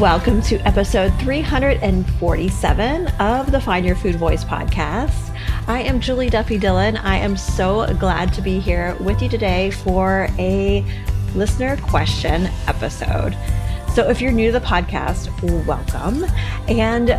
Welcome to episode 347 of the Find Your Food Voice podcast. I am Julie Duffy Dillon. I am so glad to be here with you today for a listener question episode. So, if you're new to the podcast, welcome. And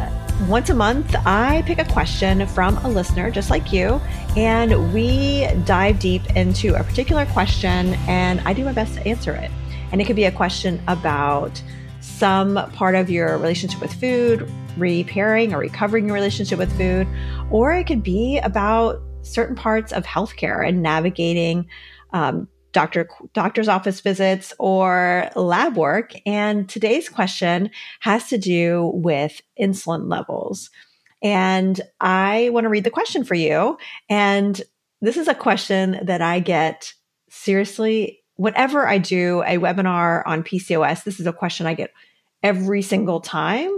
once a month, I pick a question from a listener just like you, and we dive deep into a particular question, and I do my best to answer it. And it could be a question about some part of your relationship with food, repairing or recovering your relationship with food, or it could be about certain parts of healthcare and navigating um, doctor doctor's office visits or lab work. And today's question has to do with insulin levels. And I want to read the question for you. And this is a question that I get seriously whenever I do a webinar on PCOS. This is a question I get every single time.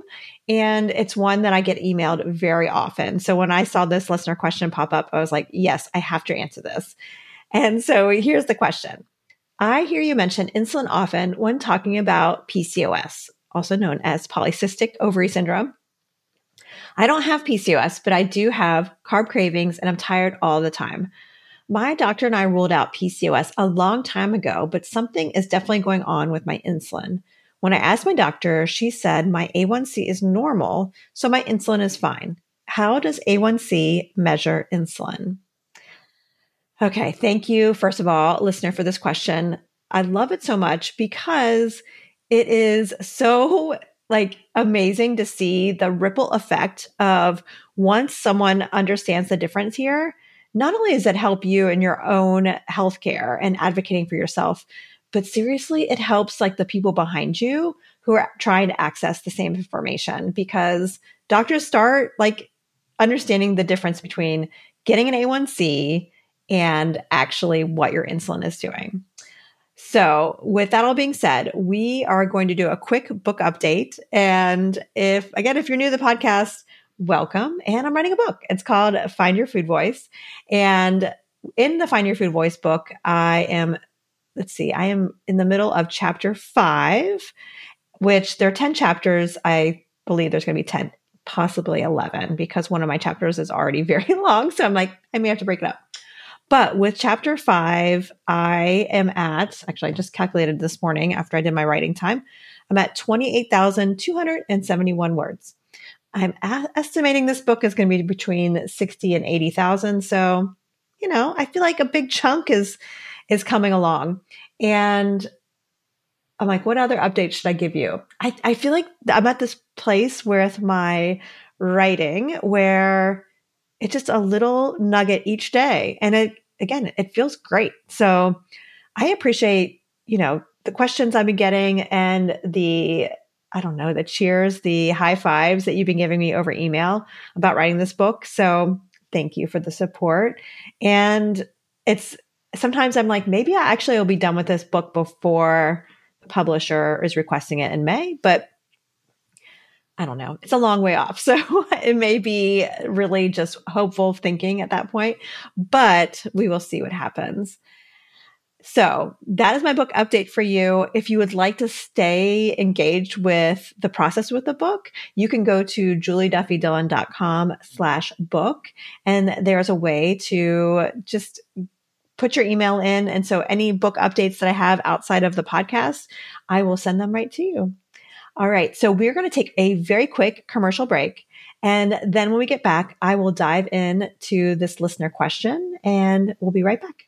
And it's one that I get emailed very often. So when I saw this listener question pop up, I was like, yes, I have to answer this. And so here's the question I hear you mention insulin often when talking about PCOS, also known as polycystic ovary syndrome. I don't have PCOS, but I do have carb cravings and I'm tired all the time. My doctor and I ruled out PCOS a long time ago, but something is definitely going on with my insulin. When I asked my doctor, she said my A1C is normal, so my insulin is fine. How does A1C measure insulin? Okay, thank you, first of all, listener, for this question. I love it so much because it is so like amazing to see the ripple effect of once someone understands the difference here, not only does it help you in your own healthcare and advocating for yourself, but seriously, it helps like the people behind you who are trying to access the same information because doctors start like understanding the difference between getting an A1C and actually what your insulin is doing. So, with that all being said, we are going to do a quick book update. And if, again, if you're new to the podcast, welcome. And I'm writing a book. It's called Find Your Food Voice. And in the Find Your Food Voice book, I am let's see, I am in the middle of chapter five, which there are 10 chapters. I believe there's going to be 10, possibly 11, because one of my chapters is already very long. So I'm like, I may have to break it up. But with chapter five, I am at, actually, I just calculated this morning after I did my writing time, I'm at 28,271 words. I'm a- estimating this book is going to be between 60 and 80,000. So, you know, I feel like a big chunk is is coming along. And I'm like, what other updates should I give you? I, I feel like I'm at this place with my writing where it's just a little nugget each day. And it, again, it feels great. So I appreciate, you know, the questions I've been getting and the, I don't know, the cheers, the high fives that you've been giving me over email about writing this book. So thank you for the support. And it's sometimes I'm like, maybe I actually will be done with this book before the publisher is requesting it in May, but I don't know. It's a long way off. So it may be really just hopeful thinking at that point, but we will see what happens. So that is my book update for you. If you would like to stay engaged with the process with the book, you can go to julieduffydillon.com slash book. And there's a way to just put your email in. And so any book updates that I have outside of the podcast, I will send them right to you. All right. So we're going to take a very quick commercial break. And then when we get back, I will dive in to this listener question and we'll be right back.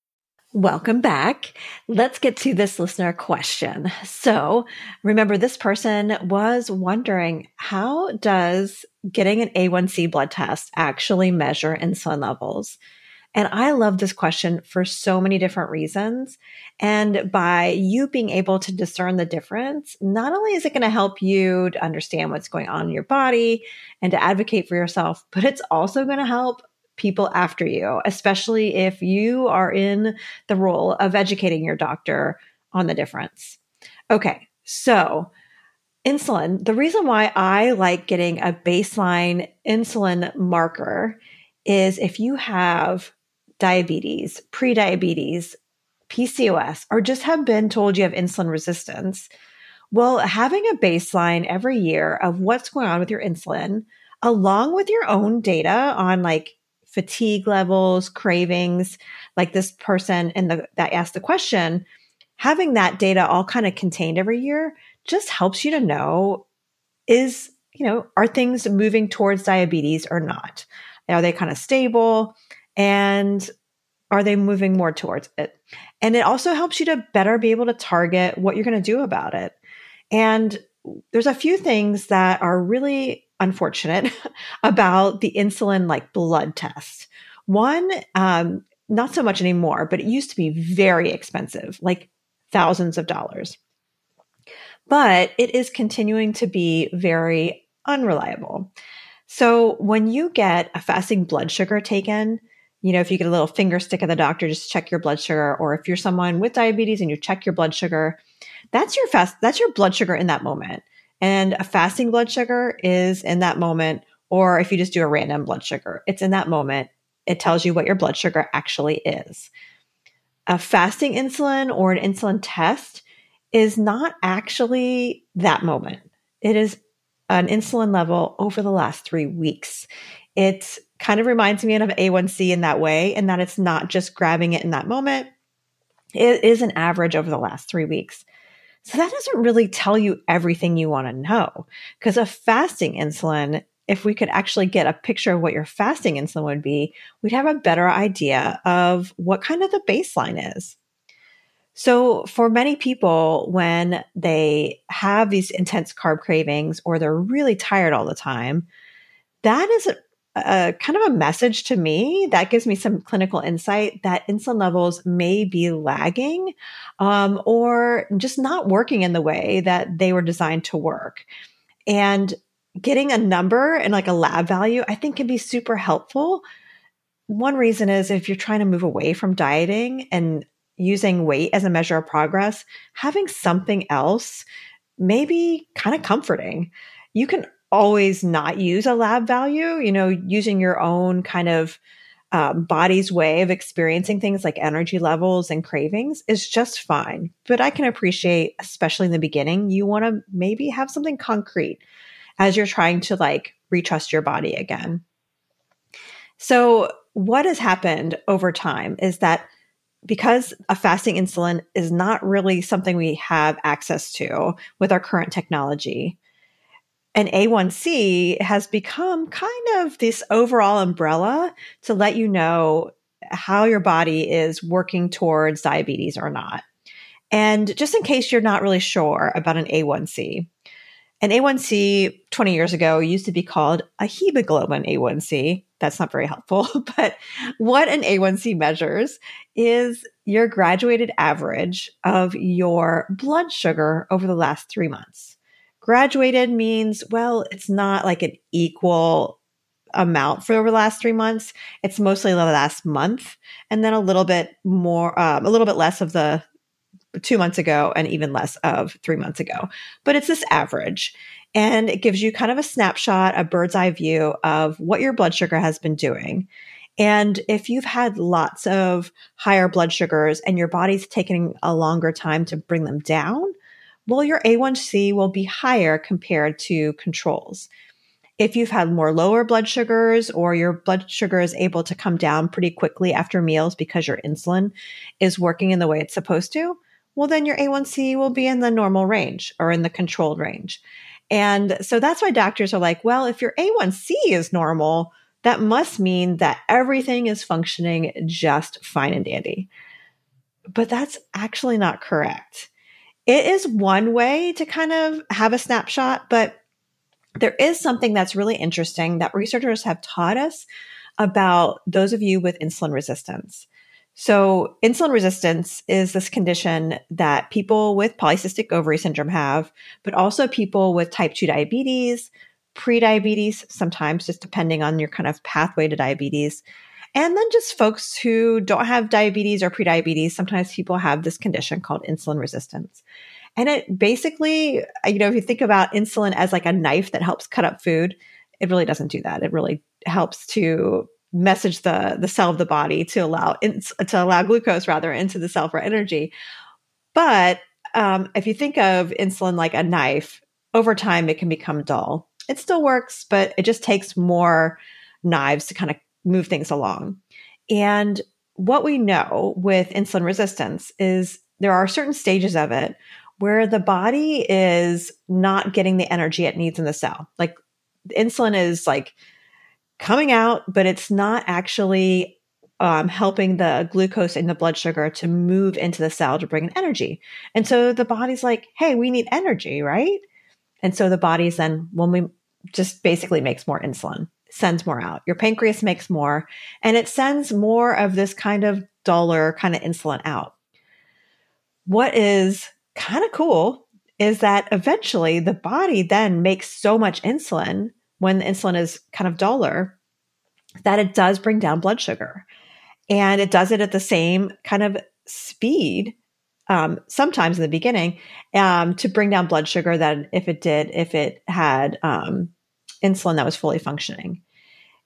Welcome back. Let's get to this listener question. So remember this person was wondering how does getting an A1C blood test actually measure insulin levels? And I love this question for so many different reasons. And by you being able to discern the difference, not only is it going to help you to understand what's going on in your body and to advocate for yourself, but it's also going to help people after you, especially if you are in the role of educating your doctor on the difference. Okay, so insulin, the reason why I like getting a baseline insulin marker is if you have diabetes, prediabetes, PCOS, or just have been told you have insulin resistance, well, having a baseline every year of what's going on with your insulin, along with your own data on like fatigue levels, cravings, like this person in the that asked the question, having that data all kind of contained every year just helps you to know is, you know, are things moving towards diabetes or not? Are they kind of stable? And are they moving more towards it? And it also helps you to better be able to target what you're going to do about it. And there's a few things that are really unfortunate about the insulin like blood test. One, um, not so much anymore, but it used to be very expensive, like thousands of dollars. But it is continuing to be very unreliable. So when you get a fasting blood sugar taken, you know, if you get a little finger stick at the doctor, just check your blood sugar, or if you're someone with diabetes and you check your blood sugar, that's your fast, that's your blood sugar in that moment. And a fasting blood sugar is in that moment, or if you just do a random blood sugar, it's in that moment. It tells you what your blood sugar actually is. A fasting insulin or an insulin test is not actually that moment. It is an insulin level over the last three weeks. It kind of reminds me of A1C in that way, in that it's not just grabbing it in that moment. It is an average over the last three weeks. So that doesn't really tell you everything you want to know because a fasting insulin, if we could actually get a picture of what your fasting insulin would be, we'd have a better idea of what kind of the baseline is. So, for many people, when they have these intense carb cravings or they're really tired all the time, that is a, kind of a message to me that gives me some clinical insight that insulin levels may be lagging um, or just not working in the way that they were designed to work. And getting a number and like a lab value, I think can be super helpful. One reason is if you're trying to move away from dieting and using weight as a measure of progress, having something else may be kind of comforting. You can always not use a lab value, you know, using your own kind of um, body's way of experiencing things like energy levels and cravings is just fine. But I can appreciate, especially in the beginning, you want to maybe have something concrete as you're trying to like retrust your body again. So, what has happened over time is that because a fasting insulin is not really something we have access to with our current technology, an A1C has become kind of this overall umbrella to let you know how your body is working towards diabetes or not. And just in case you're not really sure about an A1C, an A1C 20 years ago used to be called a hemoglobin A1C. That's not very helpful, but what an A1C measures is your graduated average of your blood sugar over the last three months. Graduated means, well, it's not like an equal amount for over the last three months. It's mostly the last month, and then a little bit more, um, a little bit less of the two months ago, and even less of three months ago. But it's this average, and it gives you kind of a snapshot, a bird's eye view of what your blood sugar has been doing. And if you've had lots of higher blood sugars and your body's taking a longer time to bring them down, well, your A1C will be higher compared to controls. If you've had more lower blood sugars or your blood sugar is able to come down pretty quickly after meals because your insulin is working in the way it's supposed to, well, then your A1C will be in the normal range or in the controlled range. And so that's why doctors are like, well, if your A1C is normal, that must mean that everything is functioning just fine and dandy. But that's actually not correct. It is one way to kind of have a snapshot, but there is something that's really interesting that researchers have taught us about those of you with insulin resistance. So, insulin resistance is this condition that people with polycystic ovary syndrome have, but also people with type 2 diabetes, prediabetes, sometimes just depending on your kind of pathway to diabetes. And then just folks who don't have diabetes or prediabetes, sometimes people have this condition called insulin resistance. And it basically, you know, if you think about insulin as like a knife that helps cut up food, it really doesn't do that. It really helps to message the the cell of the body to allow to allow glucose rather into the cell for energy. But um, if you think of insulin like a knife, over time it can become dull. It still works, but it just takes more knives to kind of move things along. And what we know with insulin resistance is there are certain stages of it where the body is not getting the energy it needs in the cell. Like insulin is like coming out, but it's not actually um, helping the glucose in the blood sugar to move into the cell to bring in energy. And so the body's like, hey, we need energy, right? And so the body's then, when we just basically makes more insulin, sends more out. Your pancreas makes more, and it sends more of this kind of duller kind of insulin out. What is kind of cool is that eventually the body then makes so much insulin when the insulin is kind of duller, that it does bring down blood sugar. And it does it at the same kind of speed, um, sometimes in the beginning, um, to bring down blood sugar than if it did, if it had um, insulin that was fully functioning.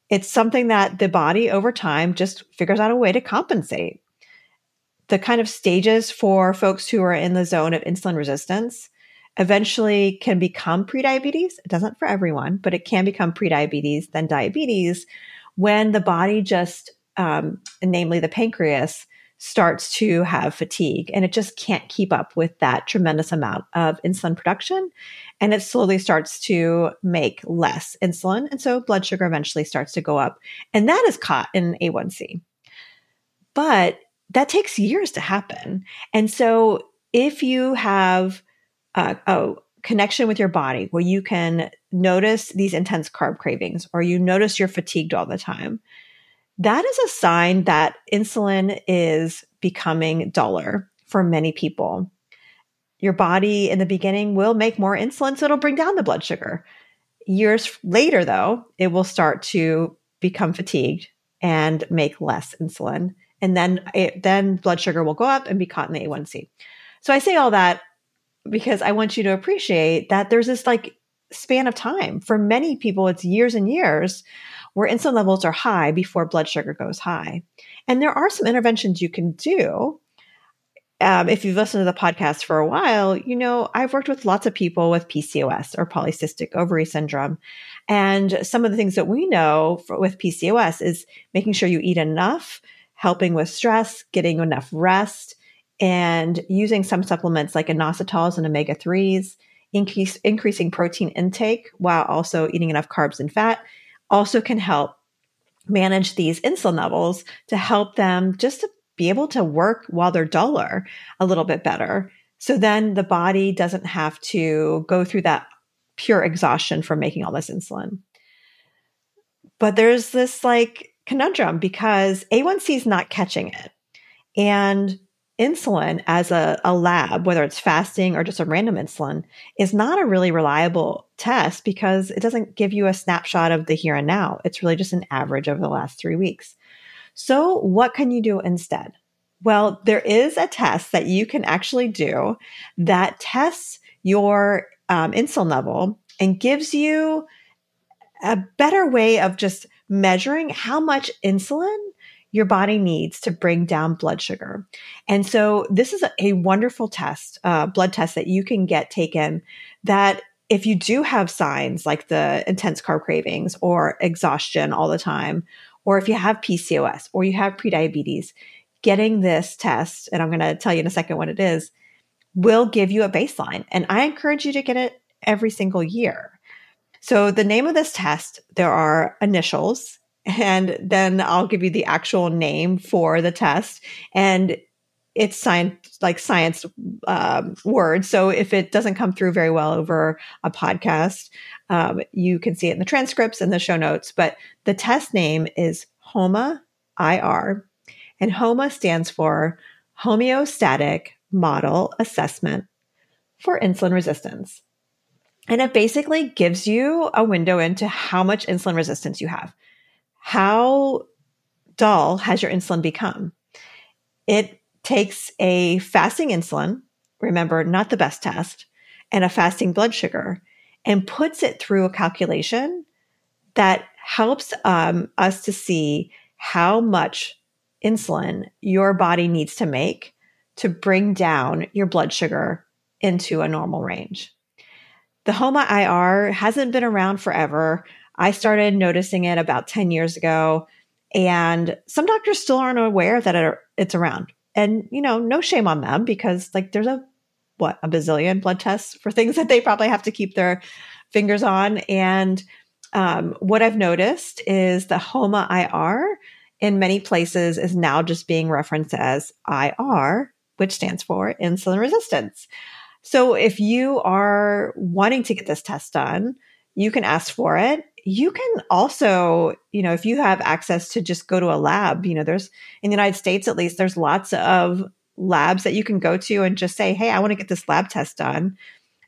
It's something that the body over time just figures out a way to compensate. The kind of stages for folks who are in the zone of insulin resistance eventually can become prediabetes. It doesn't for everyone, but it can become prediabetes, then diabetes, when the body just, um, namely the pancreas, starts to have fatigue and it just can't keep up with that tremendous amount of insulin production. And it slowly starts to make less insulin. And so blood sugar eventually starts to go up. And that is caught in A1C. But that takes years to happen. And so if you have uh, a connection with your body where you can notice these intense carb cravings or you notice you're fatigued all the time, that is a sign that insulin is becoming duller for many people. Your body in the beginning will make more insulin, so it'll bring down the blood sugar. Years later, though, it will start to become fatigued and make less insulin. And then, it, then blood sugar will go up and be caught in the A1C. So I say all that because I want you to appreciate that there's this like span of time. For many people, it's years and years where insulin levels are high before blood sugar goes high. And there are some interventions you can do. Um, if you've listened to the podcast for a while, you know, I've worked with lots of people with PCOS or polycystic ovary syndrome. And some of the things that we know for, with PCOS is making sure you eat enough, helping with stress, getting enough rest, and using some supplements like inositols and omega 3s, increase, increasing protein intake while also eating enough carbs and fat also can help manage these insulin levels to help them just to be able to work while they're duller a little bit better. So then the body doesn't have to go through that pure exhaustion from making all this insulin. But there's this like conundrum because A1C is not catching it. And insulin as a, a lab, whether it's fasting or just a random insulin, is not a really reliable test because it doesn't give you a snapshot of the here and now. It's really just an average over the last three weeks. So, what can you do instead? Well, there is a test that you can actually do that tests your um, insulin level and gives you a better way of just measuring how much insulin your body needs to bring down blood sugar. And so this is a, a wonderful test, uh, blood test that you can get taken that if you do have signs like the intense carb cravings or exhaustion all the time, or if you have PCOS or you have prediabetes, getting this test, and I'm going to tell you in a second what it is, will give you a baseline. And I encourage you to get it every single year. So the name of this test, there are initials and then I'll give you the actual name for the test. And it's science, like science um, words. So if it doesn't come through very well over a podcast, um, you can see it in the transcripts and the show notes. But the test name is HOMA IR, and HOMA stands for Homeostatic Model Assessment for Insulin Resistance. And it basically gives you a window into how much insulin resistance you have how dull has your insulin become? It takes a fasting insulin, remember, not the best test, and a fasting blood sugar, and puts it through a calculation that helps um, us to see how much insulin your body needs to make to bring down your blood sugar into a normal range. The HOMA IR hasn't been around forever. I started noticing it about 10 years ago, and some doctors still aren't aware that it's around. And, you know, no shame on them because, like, there's a what, a bazillion blood tests for things that they probably have to keep their fingers on. And um, what I've noticed is the HOMA IR in many places is now just being referenced as IR, which stands for insulin resistance. So if you are wanting to get this test done, you can ask for it you can also, you know, if you have access to just go to a lab, you know, there's in the United States at least, there's lots of labs that you can go to and just say, hey, I want to get this lab test done.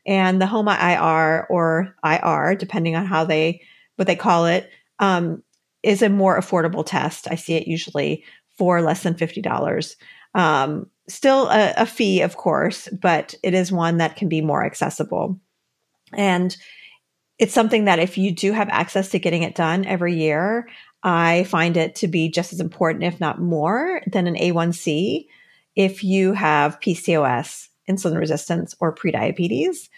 And the HOMA IR or IR, depending on how they what they call it, um, is a more affordable test. I see it usually for less than $50. Um, still a, a fee, of course, but it is one that can be more accessible. And it's something that if you do have access to getting it done every year, I find it to be just as important, if not more, than an A1C if you have PCOS, insulin resistance, or prediabetes,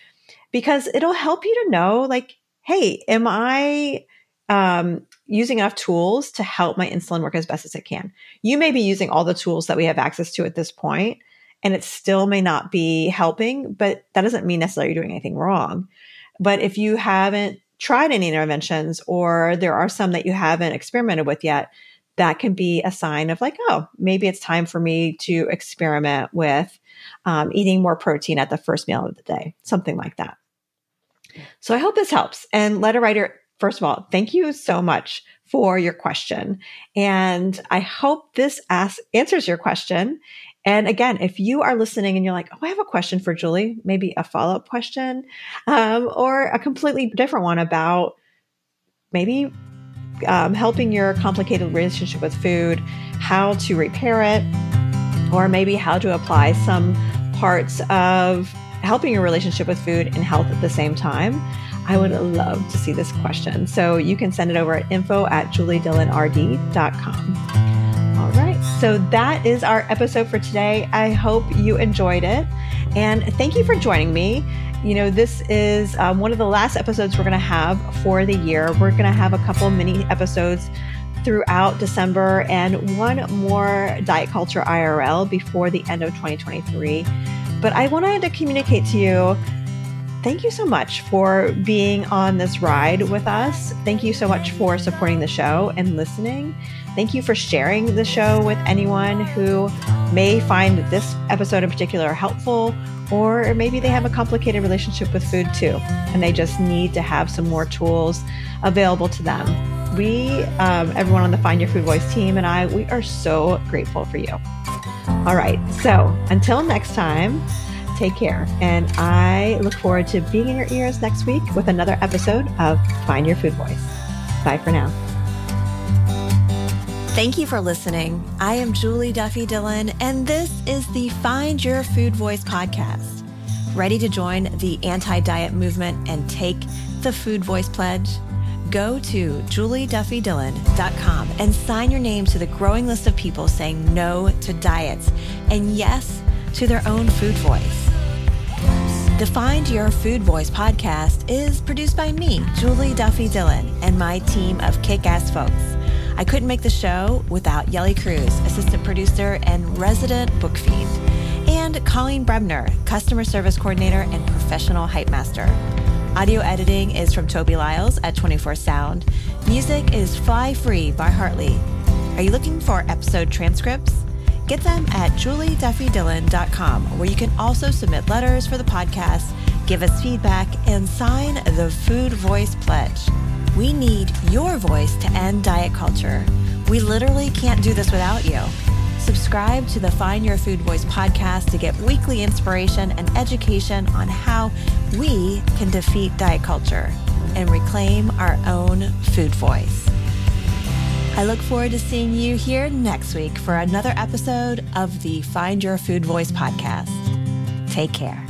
because it'll help you to know, like, hey, am I um, using enough tools to help my insulin work as best as it can? You may be using all the tools that we have access to at this point, and it still may not be helping, but that doesn't mean necessarily you're doing anything wrong. But if you haven't tried any interventions or there are some that you haven't experimented with yet, that can be a sign of like, oh, maybe it's time for me to experiment with um, eating more protein at the first meal of the day, something like that. So I hope this helps. And letter writer, first of all, thank you so much for your question. And I hope this answers your question. And again, if you are listening and you're like, oh, I have a question for Julie, maybe a follow up question, um, or a completely different one about maybe um, helping your complicated relationship with food, how to repair it, or maybe how to apply some parts of helping your relationship with food and health at the same time. I would love to see this question. So you can send it over at info at juliedillonrd.com. So that is our episode for today. I hope you enjoyed it. And thank you for joining me. You know, this is um, one of the last episodes we're going to have for the year. We're going to have a couple mini episodes throughout December and one more Diet Culture IRL before the end of 2023. But I wanted to communicate to you thank you so much for being on this ride with us. Thank you so much for supporting the show and listening. Thank you for sharing the show with anyone who may find this episode in particular helpful, or maybe they have a complicated relationship with food too, and they just need to have some more tools available to them. We, um, everyone on the Find Your Food Voice team, and I, we are so grateful for you. All right, so until next time, take care. And I look forward to being in your ears next week with another episode of Find Your Food Voice. Bye for now. Thank you for listening. I am Julie Duffy Dillon, and this is the Find Your Food Voice podcast. Ready to join the anti diet movement and take the Food Voice Pledge? Go to julieduffydillon.com and sign your name to the growing list of people saying no to diets and yes to their own food voice. The Find Your Food Voice podcast is produced by me, Julie Duffy Dillon, and my team of kick ass folks. I couldn't make the show without Yelly Cruz, assistant producer and resident book fiend, and Colleen Brebner, customer service coordinator and professional hype master. Audio editing is from Toby Lyles at 24 Sound. Music is Fly Free by Hartley. Are you looking for episode transcripts? Get them at julieduffydillon.com, where you can also submit letters for the podcast, give us feedback, and sign the Food Voice Pledge. We need your voice to end diet culture. We literally can't do this without you. Subscribe to the Find Your Food Voice podcast to get weekly inspiration and education on how we can defeat diet culture and reclaim our own food voice. I look forward to seeing you here next week for another episode of the Find Your Food Voice podcast. Take care.